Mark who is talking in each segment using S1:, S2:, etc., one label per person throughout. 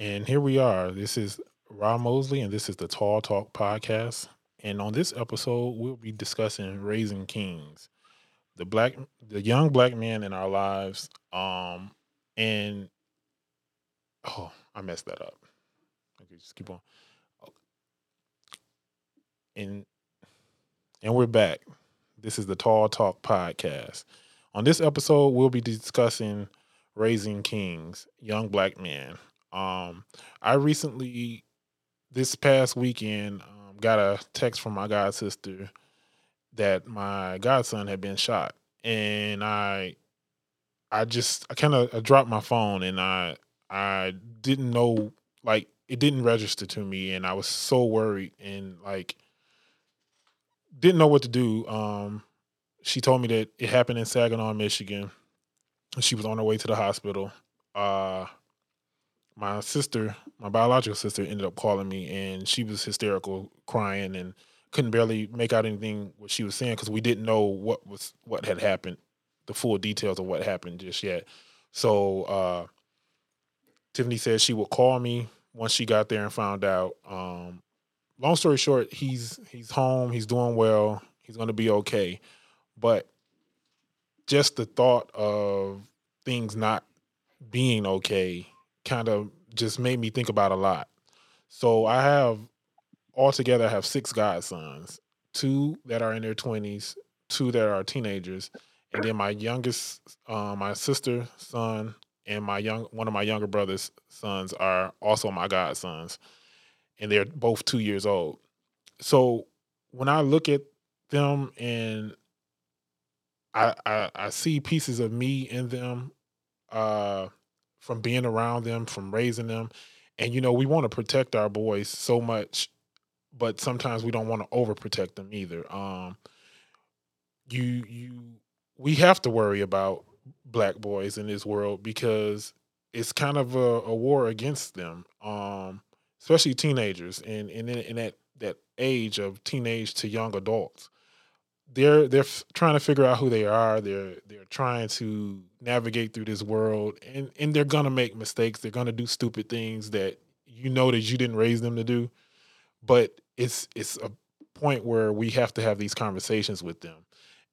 S1: And here we are. This is Rob Mosley, and this is the Tall Talk podcast. And on this episode, we'll be discussing raising kings, the black, the young black man in our lives. Um, and oh, I messed that up. Okay, just keep on. And and we're back. This is the Tall Talk podcast. On this episode, we'll be discussing raising kings, young black men. Um, I recently, this past weekend, um, got a text from my god sister that my godson had been shot, and I, I just I kind of dropped my phone, and I I didn't know like it didn't register to me, and I was so worried and like didn't know what to do. Um, she told me that it happened in Saginaw, Michigan. She was on her way to the hospital. Uh, my sister, my biological sister, ended up calling me, and she was hysterical, crying, and couldn't barely make out anything what she was saying because we didn't know what was what had happened, the full details of what happened just yet. So uh, Tiffany said she would call me once she got there and found out. Um, long story short, he's he's home, he's doing well, he's going to be okay, but just the thought of things not being okay kind of just made me think about a lot. So I have altogether I have six godsons, two that are in their twenties, two that are teenagers, and then my youngest, uh, my sister son, and my young one of my younger brother's sons are also my godsons, and they're both two years old. So when I look at them and I, I, I see pieces of me in them uh, from being around them, from raising them. And you know, we want to protect our boys so much, but sometimes we don't want to overprotect them either. Um, you you we have to worry about black boys in this world because it's kind of a, a war against them, um, especially teenagers and, and in, in that that age of teenage to young adults they're they're trying to figure out who they are. They're they're trying to navigate through this world, and and they're gonna make mistakes. They're gonna do stupid things that you know that you didn't raise them to do. But it's it's a point where we have to have these conversations with them,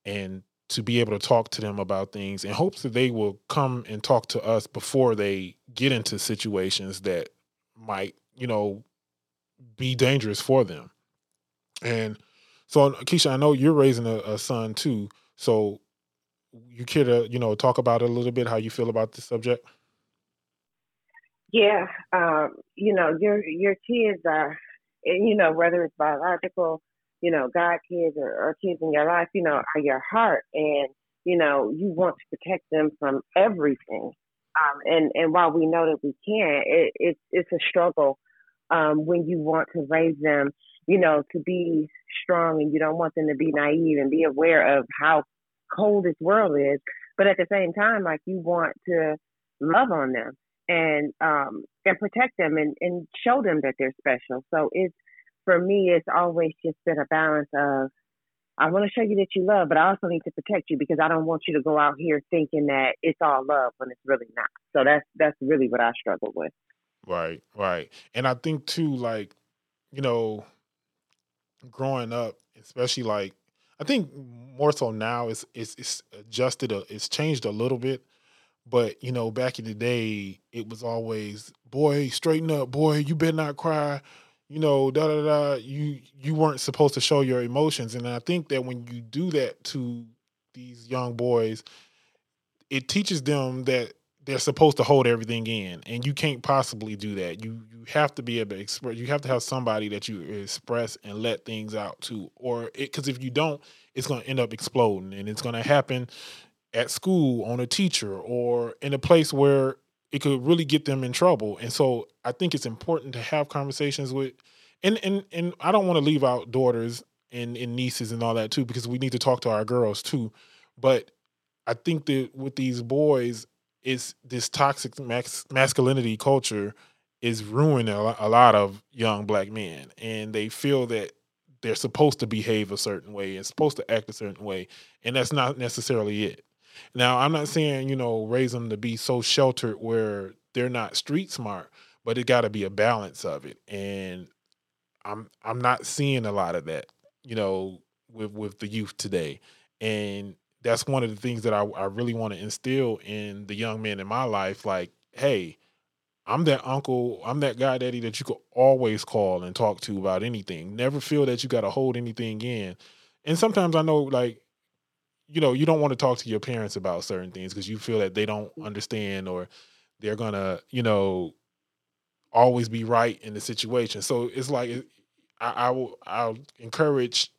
S1: and to be able to talk to them about things in hopes that they will come and talk to us before they get into situations that might you know be dangerous for them and so, Keisha, I know you're raising a, a son too. So, you care to you know talk about it a little bit how you feel about the subject?
S2: Yeah, um, you know your your kids are, you know whether it's biological, you know God kids or, or kids in your life, you know are your heart, and you know you want to protect them from everything. Um, and and while we know that we can, it, it's it's a struggle um, when you want to raise them you know, to be strong and you don't want them to be naive and be aware of how cold this world is. But at the same time, like you want to love on them and um and protect them and, and show them that they're special. So it's for me it's always just been a balance of I want to show you that you love, but I also need to protect you because I don't want you to go out here thinking that it's all love when it's really not. So that's that's really what I struggle with.
S1: Right, right. And I think too, like, you know, growing up, especially like I think more so now it's it's it's adjusted a, it's changed a little bit. But you know, back in the day, it was always, boy, straighten up, boy, you better not cry. You know, da da da. You you weren't supposed to show your emotions, and I think that when you do that to these young boys, it teaches them that they're supposed to hold everything in and you can't possibly do that. You you have to be able to express you have to have somebody that you express and let things out to or because if you don't it's going to end up exploding and it's going to happen at school on a teacher or in a place where it could really get them in trouble. And so i think it's important to have conversations with and and and i don't want to leave out daughters and, and nieces and all that too because we need to talk to our girls too. But i think that with these boys it's this toxic max, masculinity culture is ruining a, a lot of young black men, and they feel that they're supposed to behave a certain way and supposed to act a certain way, and that's not necessarily it. Now, I'm not saying you know raise them to be so sheltered where they're not street smart, but it got to be a balance of it. And I'm I'm not seeing a lot of that, you know, with with the youth today. And that's one of the things that I, I really want to instill in the young men in my life. Like, hey, I'm that uncle, I'm that guy daddy that you could always call and talk to about anything. Never feel that you got to hold anything in. And sometimes I know, like, you know, you don't want to talk to your parents about certain things because you feel that they don't mm. understand or they're gonna, you know, always be right in the situation. So it's like I, I will I'll encourage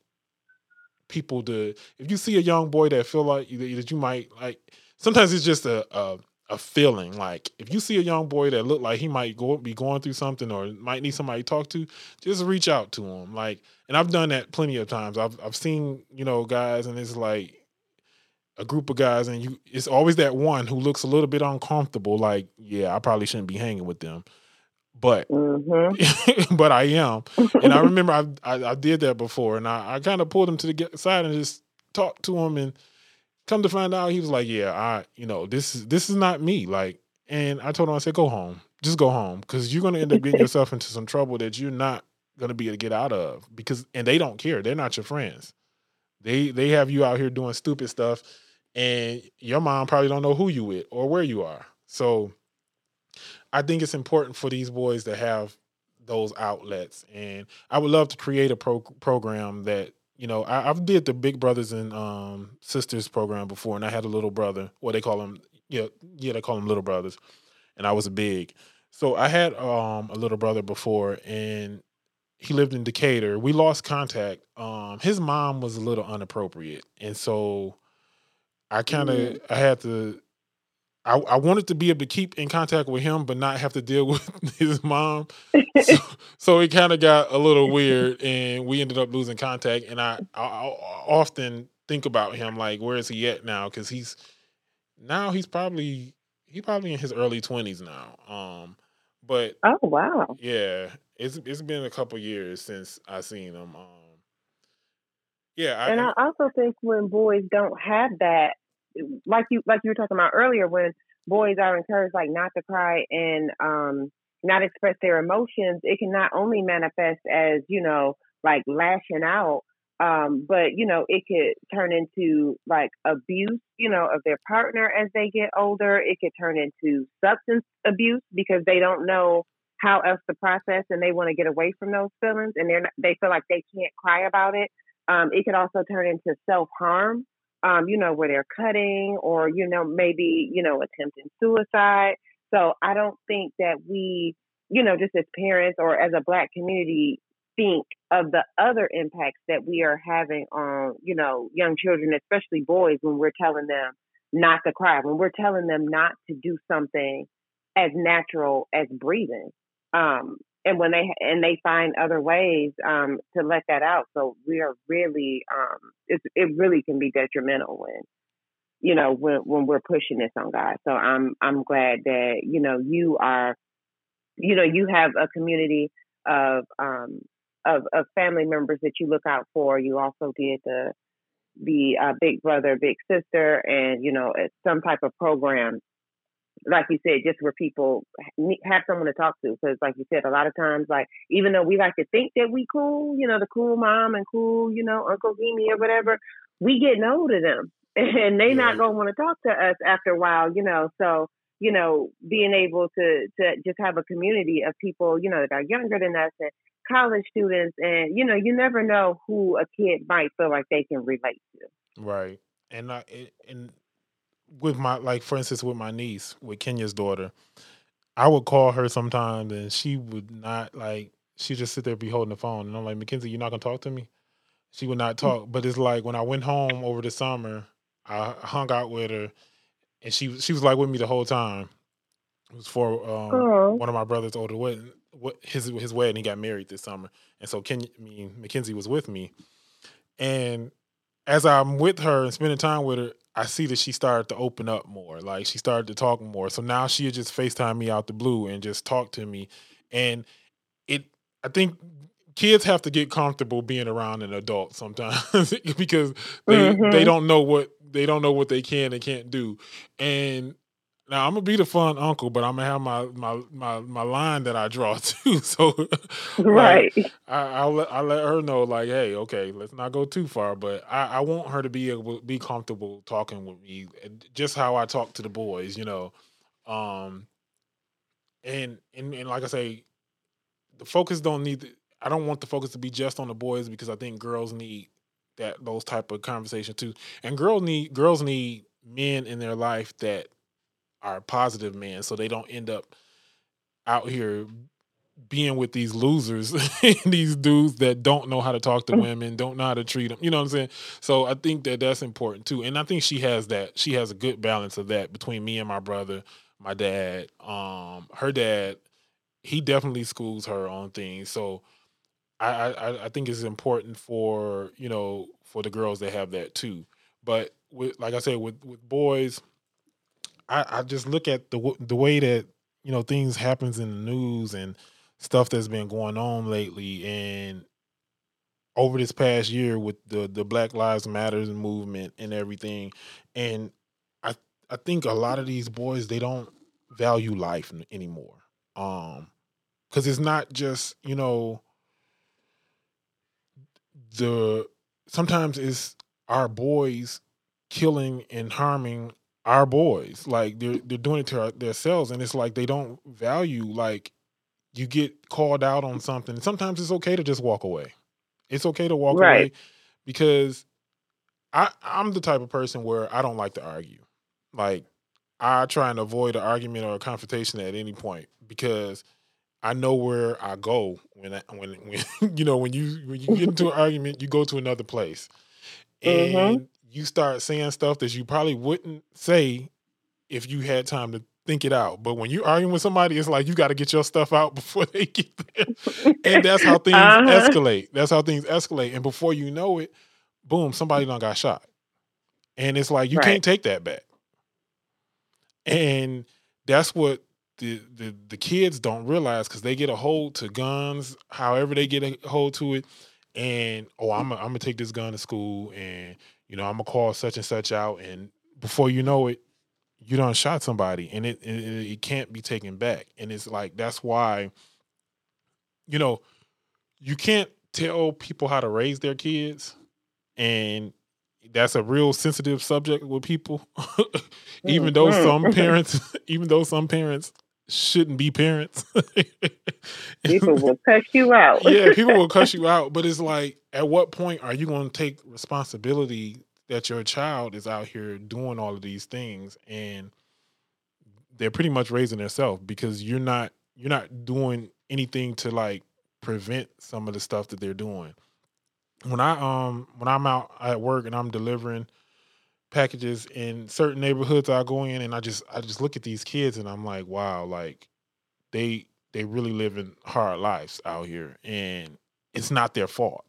S1: people to if you see a young boy that feel like that you might like sometimes it's just a, a a feeling. Like if you see a young boy that look like he might go be going through something or might need somebody to talk to just reach out to him. Like and i've done that plenty of times. I've i've seen you know guys and it's like a group of guys and you it's always that one who looks a little bit uncomfortable. Like yeah i probably shouldn't be hanging with them but mm-hmm. but i am and i remember I, I, I did that before and i, I kind of pulled him to the side and just talked to him and come to find out he was like yeah i you know this is this is not me like and i told him i said go home just go home because you're going to end up getting yourself into some trouble that you're not going to be able to get out of because and they don't care they're not your friends they they have you out here doing stupid stuff and your mom probably don't know who you with or where you are. So I think it's important for these boys to have those outlets, and I would love to create a pro- program that you know I, have did the Big Brothers and um, Sisters program before, and I had a little brother. What they call them, yeah, yeah, they call them little brothers, and I was a big. So I had um, a little brother before, and he lived in Decatur. We lost contact. Um, his mom was a little inappropriate, and so I kind of mm-hmm. I had to. I, I wanted to be able to keep in contact with him, but not have to deal with his mom. so, so it kind of got a little weird, and we ended up losing contact. And I, I, I often think about him like, where is he at now? Because he's now he's probably he probably in his early twenties now. Um, but
S2: oh wow,
S1: yeah, it's it's been a couple years since I seen him. Um, yeah,
S2: I, and I also think when boys don't have that, like you like you were talking about earlier, when boys are encouraged like not to cry and um not express their emotions, it can not only manifest as you know like lashing out, um, but you know it could turn into like abuse, you know, of their partner as they get older. It could turn into substance abuse because they don't know how else to process and they want to get away from those feelings and they're not, they feel like they can't cry about it um, it could also turn into self harm, um, you know, where they're cutting or, you know, maybe, you know, attempting suicide. So I don't think that we, you know, just as parents or as a Black community, think of the other impacts that we are having on, you know, young children, especially boys, when we're telling them not to cry, when we're telling them not to do something as natural as breathing. Um, and when they and they find other ways um, to let that out. So we are really um, it it really can be detrimental when you know when when we're pushing this on God. So I'm I'm glad that you know you are you know you have a community of um of of family members that you look out for. You also did the the uh, big brother, big sister, and you know some type of program like you said, just where people have someone to talk to. Because, like you said, a lot of times, like even though we like to think that we cool, you know, the cool mom and cool, you know, Uncle Gimi or whatever, we get no to them, and they yeah. not gonna want to talk to us after a while, you know. So, you know, being able to to just have a community of people, you know, that are younger than us and college students, and you know, you never know who a kid might feel like they can relate to.
S1: Right, and I and with my like for instance with my niece with Kenya's daughter, I would call her sometimes and she would not like she just sit there be holding the phone and I'm like Mackenzie, you're not gonna talk to me. She would not mm. talk. But it's like when I went home over the summer, I hung out with her, and she she was like with me the whole time. It was for um, one of my brother's older wedding, What his his wedding. He got married this summer, and so Kenya, I mean Mackenzie was with me, and as I'm with her and spending time with her, I see that she started to open up more. Like she started to talk more. So now she just FaceTime me out the blue and just talk to me. And it I think kids have to get comfortable being around an adult sometimes because they mm-hmm. they don't know what they don't know what they can and can't do. And now I'm gonna be the fun uncle, but I'm gonna have my my my, my line that I draw too. So
S2: right,
S1: like, I, I'll let I let her know like, hey, okay, let's not go too far, but I, I want her to be able be comfortable talking with me, just how I talk to the boys, you know. Um, and and and like I say, the focus don't need. To, I don't want the focus to be just on the boys because I think girls need that those type of conversation too, and girls need girls need men in their life that are positive men, so they don't end up out here being with these losers these dudes that don't know how to talk to mm. women don't know how to treat them you know what i'm saying so i think that that's important too and i think she has that she has a good balance of that between me and my brother my dad um her dad he definitely schools her on things so I, I I think it's important for you know for the girls that have that too. But with like I said with with boys, I, I just look at the the way that you know things happens in the news and stuff that's been going on lately and over this past year with the the Black Lives Matters movement and everything and I I think a lot of these boys they don't value life anymore um cuz it's not just you know the sometimes it's our boys killing and harming our boys. Like they're they're doing it to our, themselves, and it's like they don't value like you get called out on something. Sometimes it's okay to just walk away. It's okay to walk right. away because I I'm the type of person where I don't like to argue. Like I try and avoid an argument or a confrontation at any point because I know where I go when I, when when you know when you when you get into an argument, you go to another place, mm-hmm. and mm-hmm. You start saying stuff that you probably wouldn't say if you had time to think it out. But when you're arguing with somebody, it's like you got to get your stuff out before they get there, and that's how things uh-huh. escalate. That's how things escalate, and before you know it, boom, somebody done got shot, and it's like you right. can't take that back, and that's what the, the the kids don't realize because they get a hold to guns, however they get a hold to it, and oh, I'm I'm gonna take this gun to school, and you know I'm gonna call such and such out, and before you know it, you don't shot somebody, and it, it it can't be taken back, and it's like that's why, you know, you can't tell people how to raise their kids, and that's a real sensitive subject with people even though mm-hmm. some parents even though some parents shouldn't be parents.
S2: people will cuss you out.
S1: yeah, people will cuss you out. But it's like, at what point are you going to take responsibility that your child is out here doing all of these things and they're pretty much raising themselves because you're not you're not doing anything to like prevent some of the stuff that they're doing. When I um when I'm out at work and I'm delivering packages in certain neighborhoods I go in and I just I just look at these kids and I'm like, wow, like they they really living hard lives out here and it's not their fault.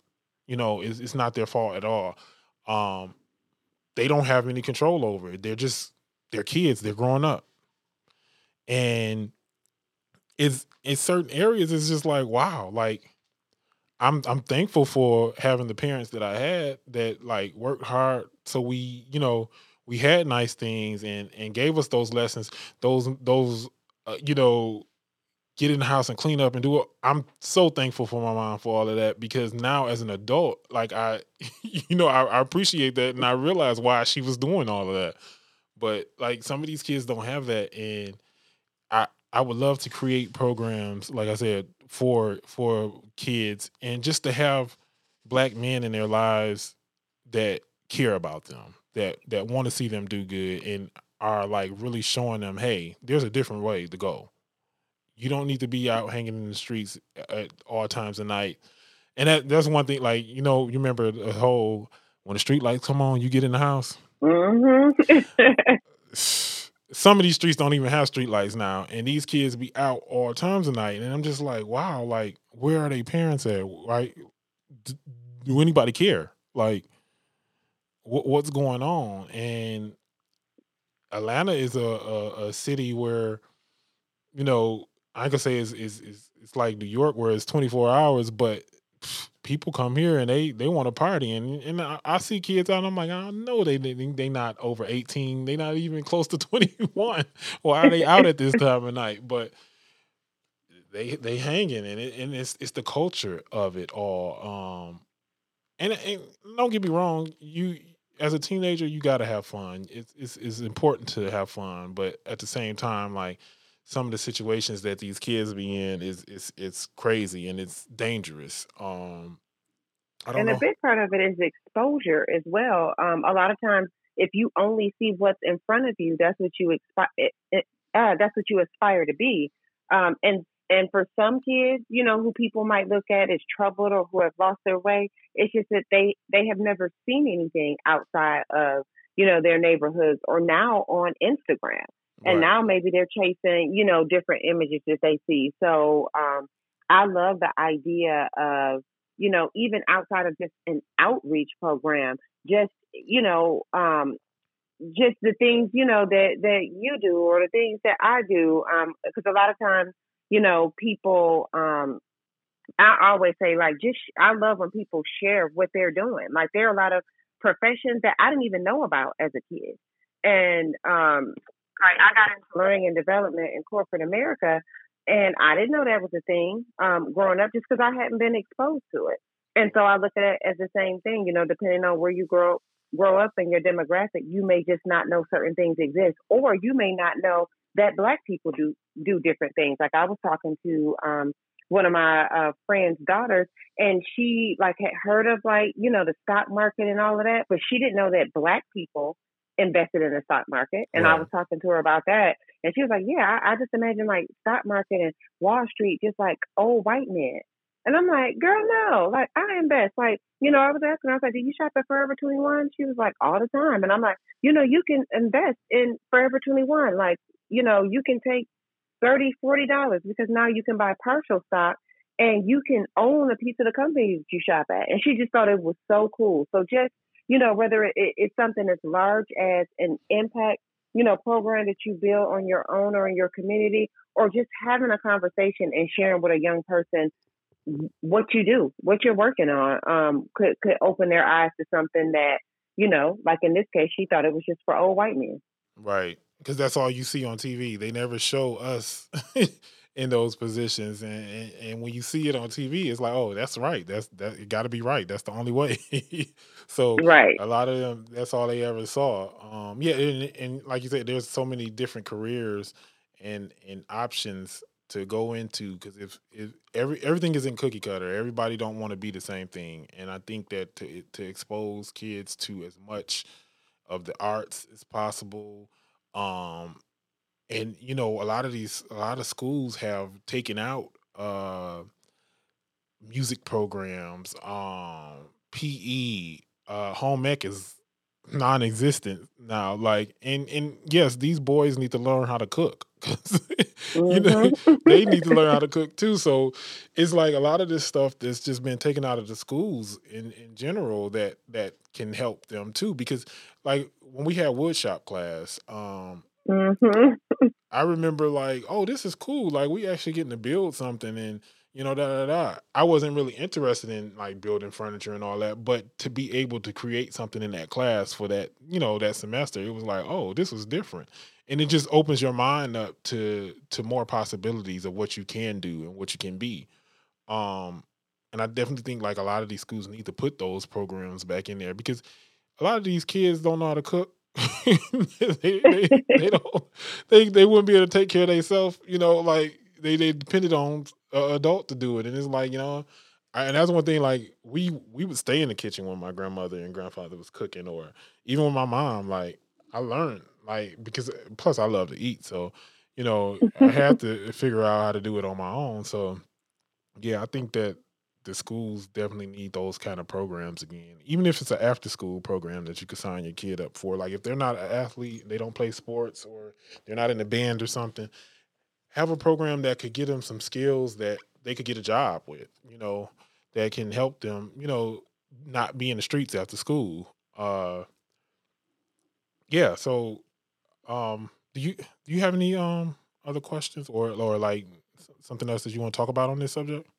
S1: You know, it's it's not their fault at all. Um they don't have any control over it. They're just they're kids, they're growing up. And it's in certain areas it's just like, wow, like I'm I'm thankful for having the parents that I had that like worked hard so we you know we had nice things and and gave us those lessons those those uh, you know get in the house and clean up and do it i'm so thankful for my mom for all of that because now as an adult like i you know I, I appreciate that and i realize why she was doing all of that. But like some of these kids don't have that and i i would love to create programs like i said for for kids and just to have black men in their lives that care about them, that that want to see them do good and are like really showing them, hey, there's a different way to go. You don't need to be out hanging in the streets at all times of night. And that that's one thing, like, you know, you remember the whole when the street lights come on, you get in the house. Mm-hmm. Some of these streets don't even have street lights now, and these kids be out all times of night. And I'm just like, wow, like, where are they parents at? Right? do anybody care? Like, what's going on and Atlanta is a, a, a city where you know I can say is is is it's like New York where it's 24 hours but people come here and they they want to party and and I, I, see kids out and I'm like I know they they they not over 18 they not even close to 21 why are they out at this time of night? But they they hanging and it, and it's it's the culture of it all um and, and don't get me wrong you as a teenager you got to have fun. It's, it's it's important to have fun but at the same time like some of the situations that these kids be in is is it's crazy and it's dangerous. Um,
S2: and know. a big part of it is exposure as well. Um, a lot of times, if you only see what's in front of you, that's what you expire. Uh, that's what you aspire to be. Um, and and for some kids, you know, who people might look at as troubled or who have lost their way, it's just that they they have never seen anything outside of you know their neighborhoods or now on Instagram. And right. now maybe they're chasing, you know, different images that they see. So um, I love the idea of, you know, even outside of just an outreach program, just, you know, um, just the things, you know, that, that you do or the things that I do. Because um, a lot of times, you know, people, um, I always say, like, just, I love when people share what they're doing. Like, there are a lot of professions that I didn't even know about as a kid. And um, like I got into learning and development in corporate America, and I didn't know that was a thing um, growing up just because I hadn't been exposed to it. And so I look at it as the same thing, you know, depending on where you grow grow up in your demographic, you may just not know certain things exist, or you may not know that Black people do do different things. Like I was talking to um, one of my uh, friend's daughters, and she like had heard of like you know the stock market and all of that, but she didn't know that Black people invested in the stock market. And right. I was talking to her about that. And she was like, Yeah, I, I just imagine like stock market and Wall Street just like old white men. And I'm like, girl, no, like I invest. Like, you know, I was asking, I was like, do you shop at Forever 21? She was like, all the time. And I'm like, you know, you can invest in Forever 21. Like, you know, you can take 30 $40 because now you can buy partial stock and you can own a piece of the company that you shop at. And she just thought it was so cool. So just you know, whether it, it's something as large as an impact, you know, program that you build on your own or in your community, or just having a conversation and sharing with a young person what you do, what you're working on, um, could could open their eyes to something that, you know, like in this case, she thought it was just for old white men.
S1: Right. Because that's all you see on TV. They never show us in those positions and, and, and when you see it on TV it's like oh that's right. That's that it got to be right. That's the only way. So
S2: right.
S1: a lot of them that's all they ever saw. Um yeah and, and like you said there's so many different careers and and options to go into because if, if every everything is in cookie cutter. Everybody don't want to be the same thing. And i think that to to expose kids to as much of the arts as possible um and you know a lot of these a lot of schools have taken out uh music programs um pe uh home ec is non-existent now like and and yes these boys need to learn how to cook mm-hmm. you know mm-hmm. they need to learn how to cook too so it's like a lot of this stuff that's just been taken out of the schools in in general that that can help them too because like when we had woodshop class um Mm-hmm. I remember like, oh, this is cool. Like we actually getting to build something and you know, da da da. I wasn't really interested in like building furniture and all that, but to be able to create something in that class for that, you know, that semester, it was like, oh, this was different. And it just opens your mind up to to more possibilities of what you can do and what you can be. Um and I definitely think like a lot of these schools need to put those programs back in there because a lot of these kids don't know how to cook they, they, they, don't they they wouldn't be able to take care of themselves you know like they they depended on an adult to do it. And it's like you know I, and that's one thing like we we would stay in the kitchen when my grandmother and grandfather was cooking or even with my mom like i learned like because plus i love to eat. So you know i had to figure out how to do it on my own. So yeah i think that the schools definitely need those kind of programs again. Even if it's an after school program that you could sign your kid up for. Like if they're not an athlete, they don't play sports or they're not in a band or something, have a program that could get them some skills that they could get a job with, you know, that can help them, you know, not be in the streets after school. Uh yeah, so um do you do you have any um other questions or or like something else that you want to talk about on this subject?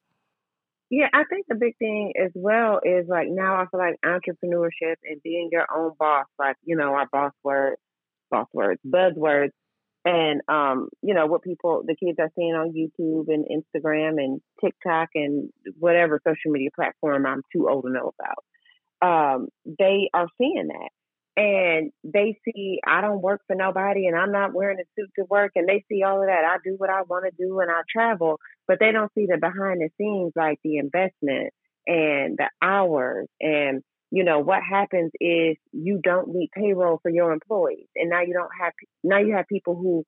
S2: Yeah, I think the big thing as well is like now I feel like entrepreneurship and being your own boss, like, you know, our boss words, boss words, buzzwords, and um, you know, what people the kids are seeing on YouTube and Instagram and TikTok and whatever social media platform I'm too old to know about. Um, they are seeing that and they see I don't work for nobody and I'm not wearing a suit to work and they see all of that. I do what I want to do and I travel, but they don't see the behind the scenes like the investment and the hours and you know what happens is you don't meet payroll for your employees and now you don't have now you have people who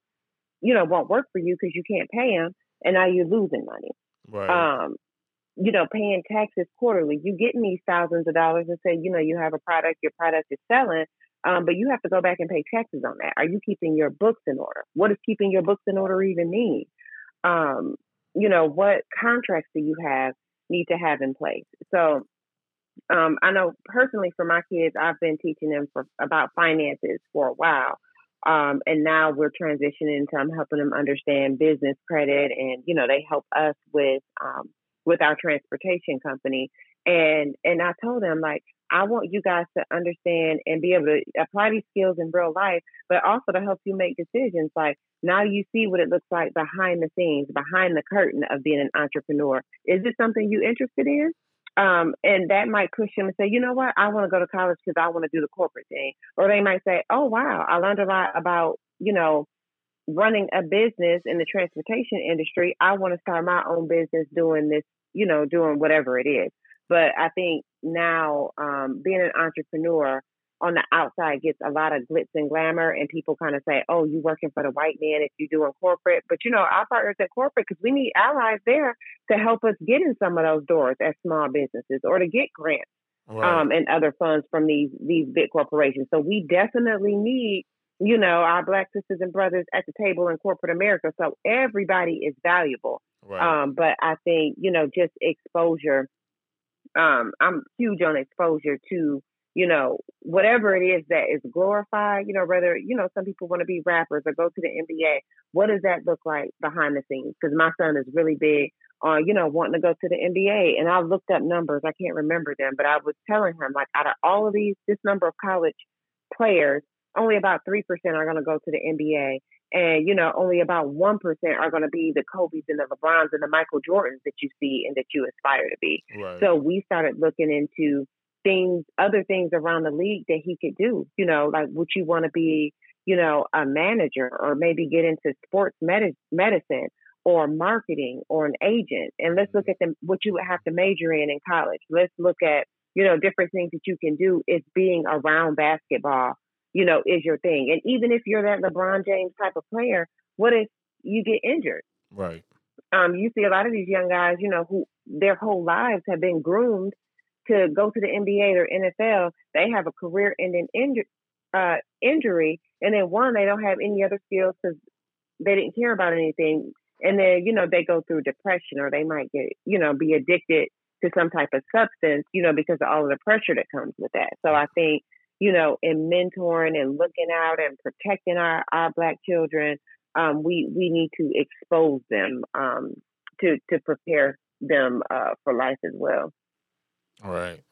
S2: you know won't work for you because you can't pay them and now you're losing money.
S1: Right.
S2: Um you know, paying taxes quarterly. You getting these thousands of dollars and say, you know, you have a product, your product is selling, um, but you have to go back and pay taxes on that. Are you keeping your books in order? What does keeping your books in order even mean? Um, you know, what contracts do you have need to have in place? So um, I know personally for my kids, I've been teaching them for about finances for a while. Um, and now we're transitioning to I'm helping them understand business credit and, you know, they help us with um, with our transportation company. And and I told them like I want you guys to understand and be able to apply these skills in real life, but also to help you make decisions. Like now you see what it looks like behind the scenes, behind the curtain of being an entrepreneur. Is it something you interested in? Um, and that might push them and say, you know what, I want to go to college because I want to do the corporate thing. Or they might say, oh wow, I learned a lot about, you know, running a business in the transportation industry. I want to start my own business doing this, you know, doing whatever it is. But I think now um, being an entrepreneur on the outside gets a lot of glitz and glamour, and people kind of say, "Oh, you working for the white man if you're doing corporate." But you know, our partners at corporate because we need allies there to help us get in some of those doors as small businesses or to get grants right. um, and other funds from these these big corporations. So we definitely need you know, our black sisters and brothers at the table in corporate America. So everybody is valuable. Right. Um, but I think, you know, just exposure um, I'm huge on exposure to, you know, whatever it is that is glorified, you know, whether, you know, some people want to be rappers or go to the NBA. What does that look like behind the scenes? Because my son is really big on, you know, wanting to go to the NBA. And I looked up numbers. I can't remember them, but I was telling him, like, out of all of these, this number of college players, only about 3% are going to go to the NBA and you know only about 1% are going to be the Kobe's and the LeBrons and the Michael Jordans that you see and that you aspire to be. Right. So we started looking into things other things around the league that he could do, you know, like would you want to be, you know, a manager or maybe get into sports med- medicine or marketing or an agent and let's look mm-hmm. at them what you would have to major in in college. Let's look at you know different things that you can do is being around basketball you know, is your thing. And even if you're that LeBron James type of player, what if you get injured?
S1: Right.
S2: Um, you see a lot of these young guys, you know, who their whole lives have been groomed to go to the NBA or NFL. They have a career-ending inju- uh, injury, and then one, they don't have any other skills because they didn't care about anything. And then, you know, they go through depression or they might get, you know, be addicted to some type of substance, you know, because of all of the pressure that comes with that. So I think you know, in mentoring and looking out and protecting our, our black children, um, we we need to expose them um, to to prepare them uh, for life as well.
S1: All right.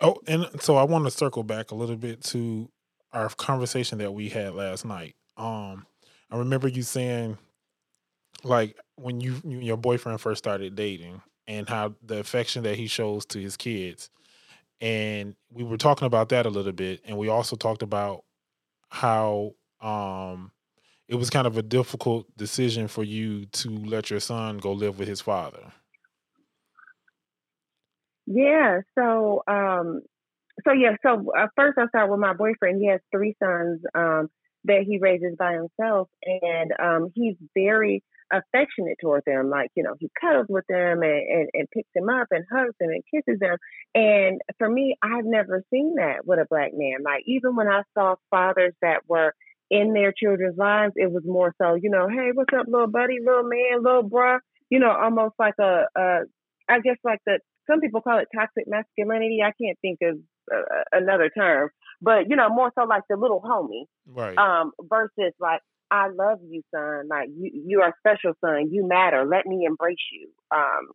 S1: Oh, and so I want to circle back a little bit to our conversation that we had last night. Um, I remember you saying, like, when you your boyfriend first started dating, and how the affection that he shows to his kids and we were talking about that a little bit and we also talked about how um it was kind of a difficult decision for you to let your son go live with his father.
S2: Yeah so um so yeah so uh, first i'll start with my boyfriend. He has three sons um that he raises by himself and um he's very affectionate toward them. Like, you know, he cuddles with them and, and, and picks them up and hugs them and kisses them. And for me, I've never seen that with a black man. Like, even when I saw fathers that were in their children's lives, it was more so, you know, hey, what's up, little buddy, little man, little bruh, you know, almost like a, a I guess like the, some people call it toxic masculinity. I can't think of uh, another term, but you know, more so like the little homie,
S1: right?
S2: Um, versus like I love you, son. Like you, you are special, son. You matter. Let me embrace you. Um,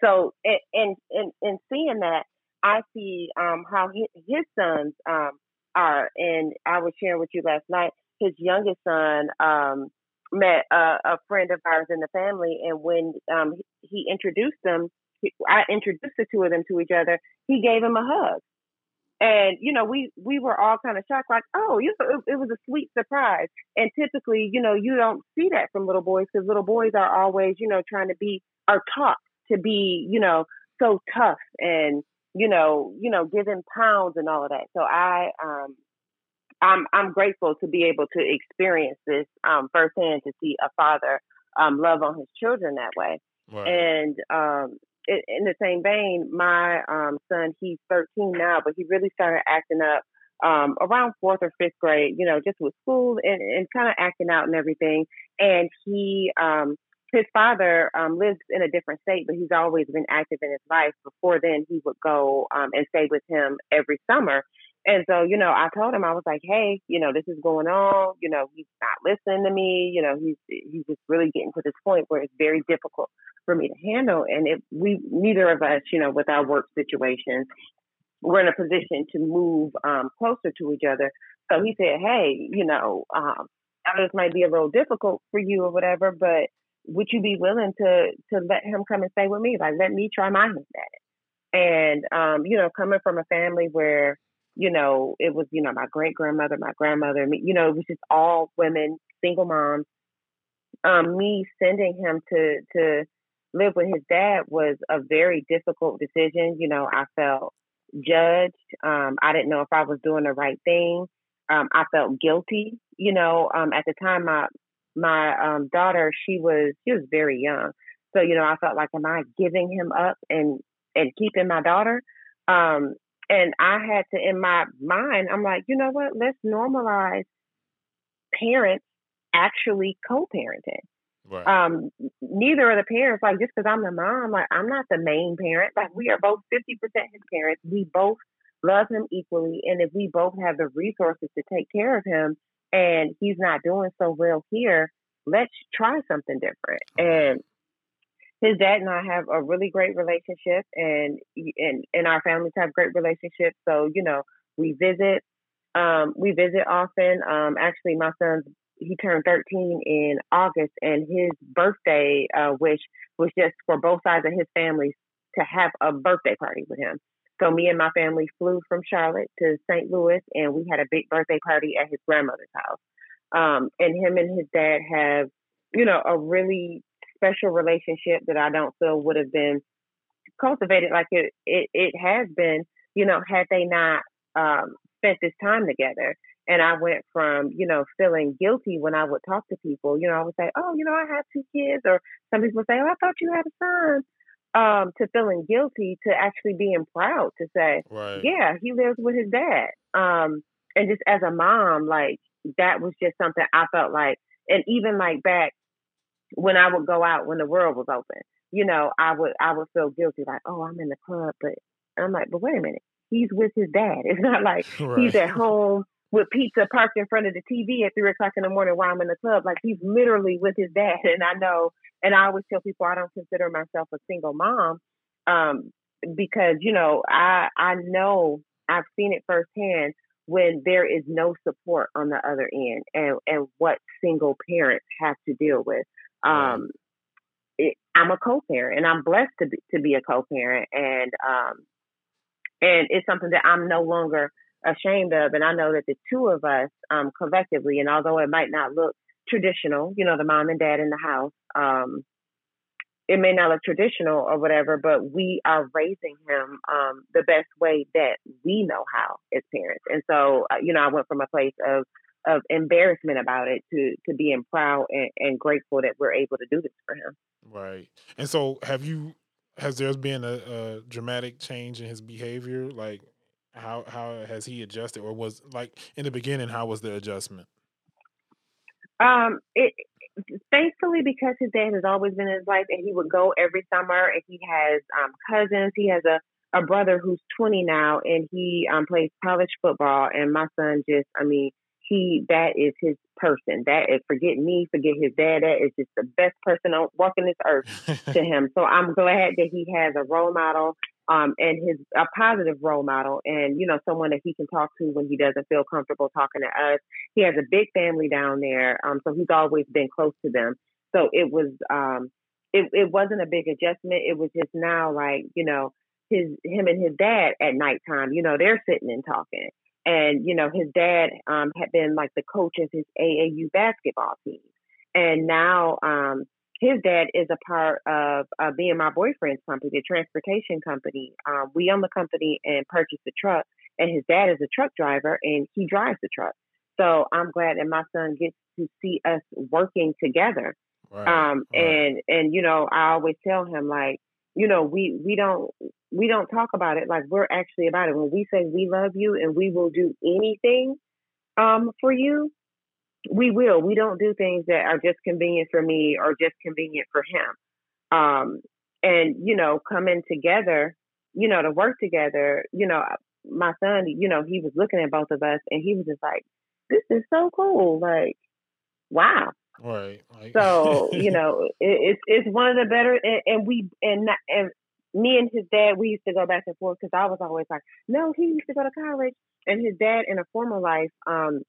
S2: So, and and and seeing that, I see um, how his, his sons um, are, and I was sharing with you last night. His youngest son um, met a, a, friend of ours in the family, and when um, he introduced them, I introduced the two of them to each other. He gave him a hug, and you know, we we were all kind of shocked, like, oh, you know, it, it was a sweet surprise. And typically, you know, you don't see that from little boys because little boys are always, you know, trying to be are taught to be, you know, so tough and you know, you know, giving pounds and all of that. So I um I'm I'm grateful to be able to experience this um firsthand to see a father um love on his children that way. And um in the same vein, my um, son, he's 13 now, but he really started acting up um, around fourth or fifth grade, you know, just with school and, and kind of acting out and everything. And he, um, his father um, lives in a different state, but he's always been active in his life. Before then, he would go um, and stay with him every summer. And so, you know, I told him I was like, "Hey, you know, this is going on. You know, he's not listening to me. You know, he's he's just really getting to this point where it's very difficult for me to handle. And if we, neither of us, you know, with our work situations, we're in a position to move um, closer to each other. So he said, "Hey, you know, um, this might be a little difficult for you or whatever, but would you be willing to to let him come and stay with me? Like, let me try my hand at it." And um, you know, coming from a family where you know, it was, you know, my great grandmother, my grandmother, me, you know, it was just all women, single moms. Um, me sending him to to live with his dad was a very difficult decision. You know, I felt judged. Um, I didn't know if I was doing the right thing. Um, I felt guilty. You know, um, at the time, my my um, daughter, she was she was very young, so you know, I felt like, am I giving him up and and keeping my daughter? Um, and I had to, in my mind, I'm like, you know what? Let's normalize parents actually co-parenting. Right. Um, neither of the parents, like just because I'm the mom, like I'm not the main parent. Like we are both 50% his parents. We both love him equally. And if we both have the resources to take care of him and he's not doing so well here, let's try something different. And his dad and I have a really great relationship, and and and our families have great relationships. So you know, we visit, um, we visit often. Um, actually, my son's he turned 13 in August, and his birthday uh, wish was just for both sides of his families to have a birthday party with him. So me and my family flew from Charlotte to St. Louis, and we had a big birthday party at his grandmother's house. Um, and him and his dad have, you know, a really special relationship that I don't feel would have been cultivated like it it, it has been, you know, had they not um, spent this time together. And I went from, you know, feeling guilty when I would talk to people, you know, I would say, oh, you know, I have two kids, or some people say, oh, I thought you had a son, um, to feeling guilty to actually being proud to say, right. yeah, he lives with his dad. Um, and just as a mom, like that was just something I felt like, and even like back when I would go out when the world was open, you know, I would I would feel guilty like, oh, I'm in the club, but I'm like, but wait a minute, he's with his dad. It's not like right. he's at home with pizza parked in front of the TV at three o'clock in the morning while I'm in the club. Like he's literally with his dad, and I know. And I always tell people I don't consider myself a single mom, um, because you know I I know I've seen it firsthand when there is no support on the other end, and and what single parents have to deal with. Um, it, I'm a co-parent, and I'm blessed to be, to be a co-parent, and um, and it's something that I'm no longer ashamed of. And I know that the two of us, um, collectively, and although it might not look traditional, you know, the mom and dad in the house, um, it may not look traditional or whatever, but we are raising him um, the best way that we know how as parents. And so, uh, you know, I went from a place of of embarrassment about it to to being proud and, and grateful that we're able to do this for him.
S1: Right. And so, have you? Has there been a, a dramatic change in his behavior? Like, how how has he adjusted, or was like in the beginning? How was the adjustment?
S2: Um, it thankfully because his dad has always been in his life, and he would go every summer, and he has um cousins. He has a a brother who's 20 now, and he um plays college football. And my son just, I mean, he that is his person. That is forget me, forget his dad. That is just the best person on walking this earth to him. So I'm glad that he has a role model, um, and his a positive role model, and you know someone that he can talk to when he doesn't feel comfortable talking to us. He has a big family down there, um, so he's always been close to them. So it was, um, it it wasn't a big adjustment. It was just now like you know his him and his dad at nighttime. You know they're sitting and talking and, you know, his dad um, had been like the coach of his AAU basketball team. And now um, his dad is a part of uh, being my boyfriend's company, the transportation company. Um, we own the company and purchased the truck. And his dad is a truck driver and he drives the truck. So I'm glad that my son gets to see us working together. Right, um, right. and and you know, I always tell him like, you know, we we don't we don't talk about it like we're actually about it. When we say we love you and we will do anything um, for you, we will. We don't do things that are just convenient for me or just convenient for him. Um, and you know, coming together, you know, to work together. You know, my son, you know, he was looking at both of us and he was just like, "This is so cool!" Like, wow.
S1: Right. Like...
S2: so you know, it, it's it's one of the better, and, and we and and me and his dad, we used to go back and forth because I was always like, no, he used to go to college. And his dad, in a former life, um,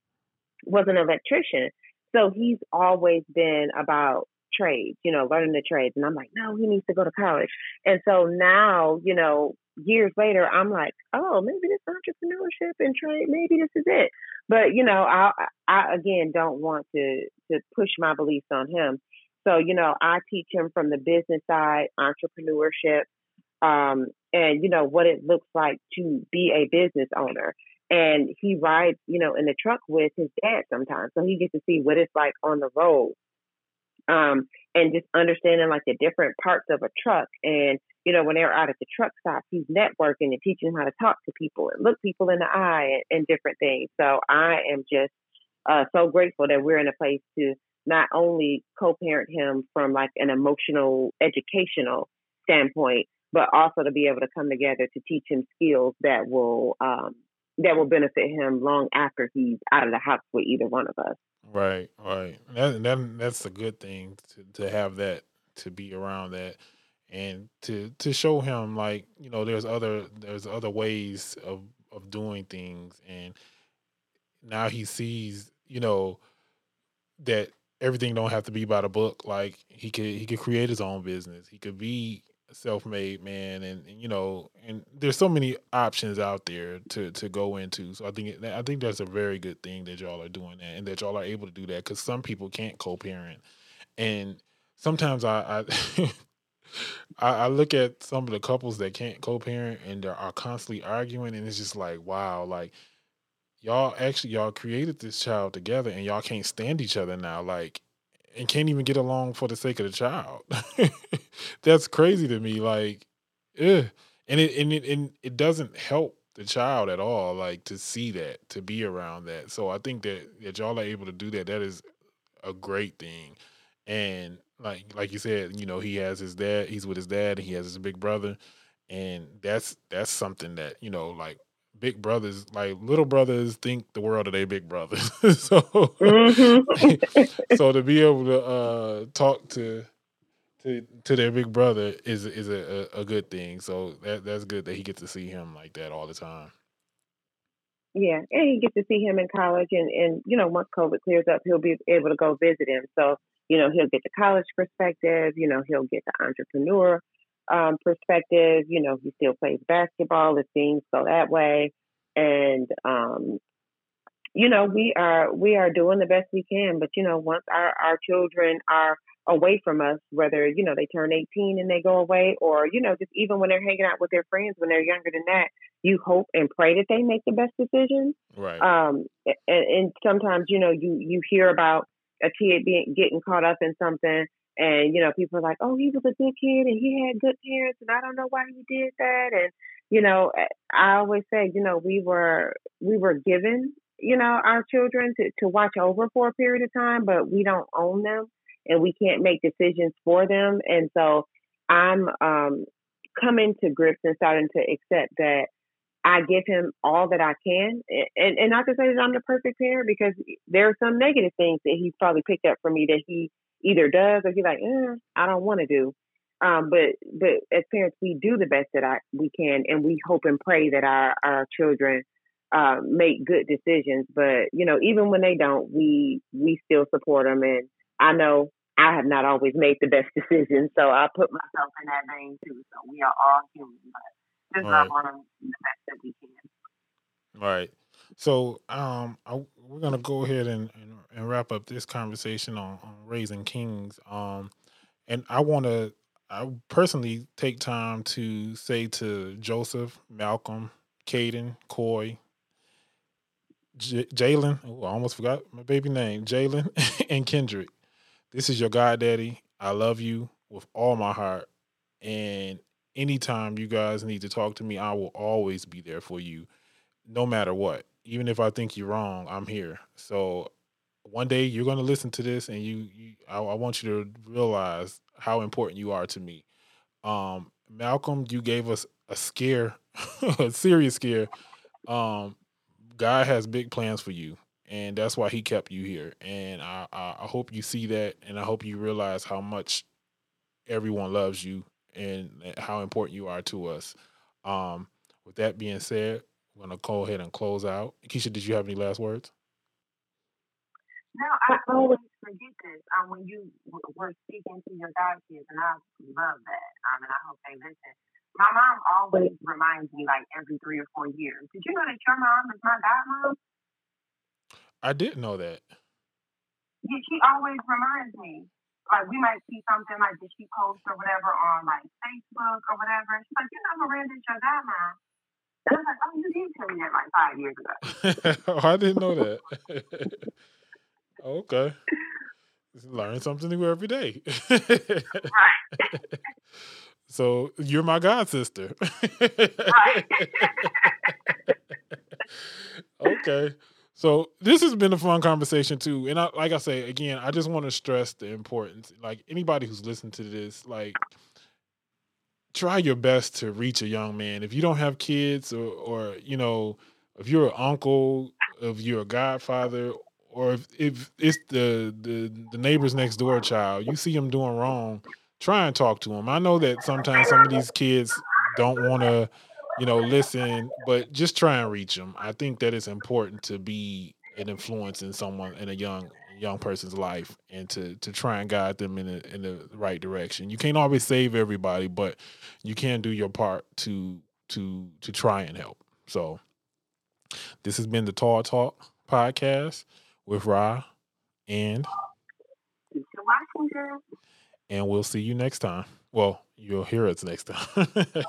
S2: was an electrician. So he's always been about trades, you know, learning the trades. And I'm like, no, he needs to go to college. And so now, you know, years later, I'm like, oh, maybe this entrepreneurship and trade, maybe this is it. But you know, I, I again don't want to to push my beliefs on him. So you know, I teach him from the business side, entrepreneurship, um, and you know what it looks like to be a business owner. And he rides, you know, in the truck with his dad sometimes, so he gets to see what it's like on the road, um, and just understanding like the different parts of a truck. And you know, when they're out at the truck stop, he's networking and teaching how to talk to people and look people in the eye and, and different things. So I am just uh, so grateful that we're in a place to not only co-parent him from like an emotional, educational standpoint, but also to be able to come together to teach him skills that will um, that will benefit him long after he's out of the house with either one of us.
S1: Right, right. That, that that's a good thing to, to have that to be around that and to to show him like you know there's other there's other ways of of doing things and now he sees you know that everything don't have to be by the book like he could he could create his own business he could be self-made man and, and, you know and there's so many options out there to to go into so i think i think that's a very good thing that y'all are doing that and that y'all are able to do that because some people can't co-parent and sometimes i i I, look at some of the couples that can't co-parent and they are constantly arguing, and it's just like, wow, like y'all actually y'all created this child together, and y'all can't stand each other now. Like, and can't even get along for the sake of the child. That's crazy to me. Like, ugh. and it and it and it doesn't help the child at all. Like to see that, to be around that. So I think that that y'all are able to do that. That is a great thing. And like like you said, you know, he has his dad. He's with his dad. and he has his big brother, and that's that's something that you know, like big brothers, like little brothers, think the world of their big brothers. so, mm-hmm. so to be able to uh, talk to to to their big brother is is a, a, a, good thing. So that that's good that he gets to see him like that all the time.
S2: Yeah, and he gets to see him in college, and and you know once COVID clears up, he'll be able to go visit him. So you know he'll get the college perspective. You know he'll get the entrepreneur um, perspective, you know, he still plays basketball if things go that way. And, um, you know, we are, we are doing the best we can, but, you know, once our, our children are away from us, whether, you know, they turn 18 and they go away or, you know, just even when they're hanging out with their friends when they're younger than that, you hope and pray that they make the best decisions.
S1: Right.
S2: Um, and, and sometimes, you know, you, you hear about a kid being, getting caught up in something and, you know, people are like, oh, he was a good kid and he had good parents and I don't know why he did that. And, you know, eh, I always say, you know, we were, we were given, you know, our children to, to watch over for a period of time, but we don't own them and we can't make decisions for them. And so I'm, um, coming to grips and starting to accept that I give him all that I can, and and not to say that I'm the perfect parent because there are some negative things that he's probably picked up from me that he either does or he's like, eh, I don't want to do. Um, but but as parents, we do the best that I we can, and we hope and pray that our our children uh, make good decisions. But you know, even when they don't, we we still support them. And I know I have not always made the best decisions, so I put myself in that vein too. So we are all human, but just right. love on them the best that we can.
S1: Right. So um, I, we're gonna go ahead and, and, and, wrap up this conversation on, on raising kings. Um, and I want to, I personally take time to say to Joseph, Malcolm, Caden, Coy, J- Jalen. Oh, I almost forgot my baby name, Jalen, and Kendrick. This is your God Daddy. I love you with all my heart. And anytime you guys need to talk to me, I will always be there for you, no matter what. Even if I think you're wrong, I'm here. So one day you're going to listen to this, and you, you I, I, want you to realize how important you are to me. Um, Malcolm, you gave us a scare, a serious scare. Um, God has big plans for you, and that's why He kept you here. And I, I, I hope you see that, and I hope you realize how much everyone loves you and how important you are to us. Um, with that being said, we're gonna go ahead and close out. Keisha, did you have any last words?
S2: No, I always forget this um, when you were speaking to your God kids, and I love that. Um, and I hope they listen. My mom always reminds me like every three or four years. Did you know that your mom is my godmom?
S1: I didn't know that.
S2: Yeah, she always reminds me. Like we might see something like did she post or whatever on like Facebook or whatever. And she's like, you know, Miranda's your godmom. I oh, you did tell me that like five years ago. oh,
S1: I didn't know that. Oh, okay. Learn something new every day. right. So you're my god sister. okay. So this has been a fun conversation too, and I, like I say again, I just want to stress the importance. Like anybody who's listening to this, like try your best to reach a young man. If you don't have kids, or, or you know, if you're an uncle, if you're a godfather, or if, if it's the, the the neighbor's next door child, you see him doing wrong, try and talk to them. I know that sometimes some of these kids don't want to, you know, listen, but just try and reach them. I think that it's important to be an influence in someone in a young young person's life and to to try and guide them in the in the right direction. You can't always save everybody, but you can do your part to to to try and help. So this has been the Tall Talk podcast with Ra and and we'll see you next time. Well, you'll hear us next time.